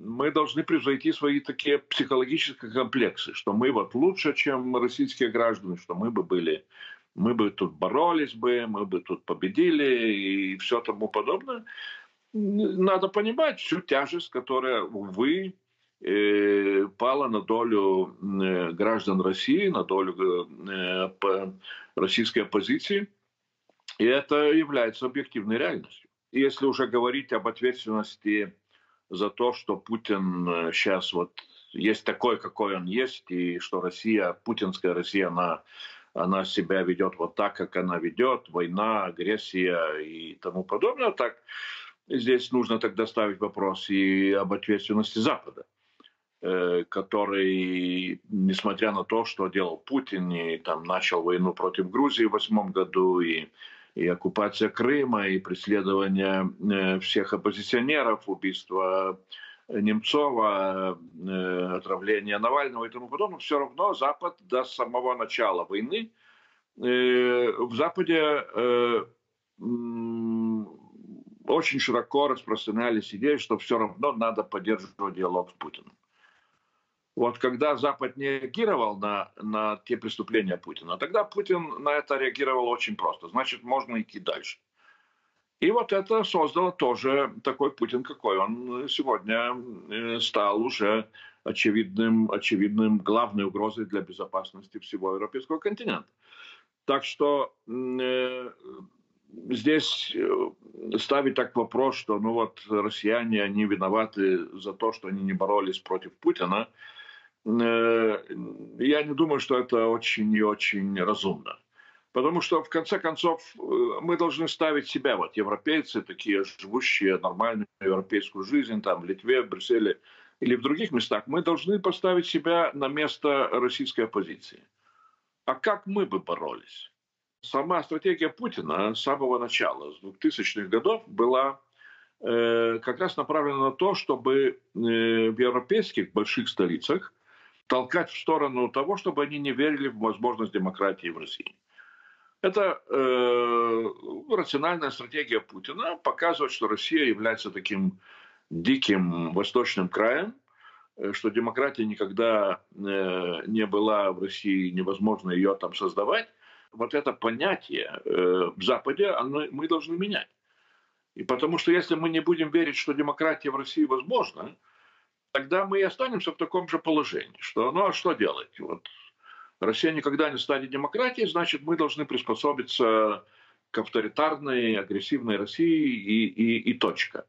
мы должны превзойти свои такие психологические комплексы, что мы вот лучше, чем российские граждане, что мы бы были, мы бы тут боролись бы, мы бы тут победили и все тому подобное. Надо понимать всю тяжесть, которая, увы, э, пала на долю э, граждан России, на долю э, российской оппозиции. И это является объективной реальностью. Если уже говорить об ответственности за то, что Путин сейчас вот есть такой, какой он есть, и что Россия, путинская Россия, она, она себя ведет вот так, как она ведет, война, агрессия и тому подобное, так здесь нужно тогда ставить вопрос и об ответственности Запада э, который, несмотря на то, что делал Путин, и там начал войну против Грузии в восьмом году, и и оккупация Крыма, и преследование э, всех оппозиционеров, убийство Немцова, э, отравление Навального и тому подобное, все равно Запад до самого начала войны э, в Западе очень широко распространялись идеи, что все равно надо поддерживать диалог с Путиным. Вот когда Запад не реагировал на, на те преступления Путина, тогда Путин на это реагировал очень просто. Значит, можно идти дальше. И вот это создало тоже такой Путин, какой он сегодня э, стал уже очевидным, очевидным главной угрозой для безопасности всего европейского континента. Так что э, здесь э, ставить так вопрос, что ну вот россияне, они виноваты за то, что они не боролись против Путина – я не думаю, что это очень и очень разумно. Потому что, в конце концов, э, мы должны ставить себя, вот европейцы, такие живущие нормальную европейскую жизнь, там, в Литве, в Брюсселе или в других местах, мы должны поставить себя на место российской оппозиции. А как мы бы боролись? Сама стратегия Путина с самого начала, с 2000-х годов, была э, как раз направлена на то, чтобы э, в европейских больших столицах толкать в сторону того, чтобы они не верили в возможность демократии в России. Это э, рациональная стратегия Путина показывать, что Россия является таким диким восточным краем, э, что демократия никогда э, не была в России, невозможно ее там создавать. Вот это понятие э, в Западе оно, мы должны менять. И потому что если мы не будем верить, что демократия в России возможна, тогда мы и останемся в таком же положении, что ну а что делать? Вот Россия никогда не станет демократией, значит мы должны приспособиться к авторитарной, агрессивной России и, и, и точка.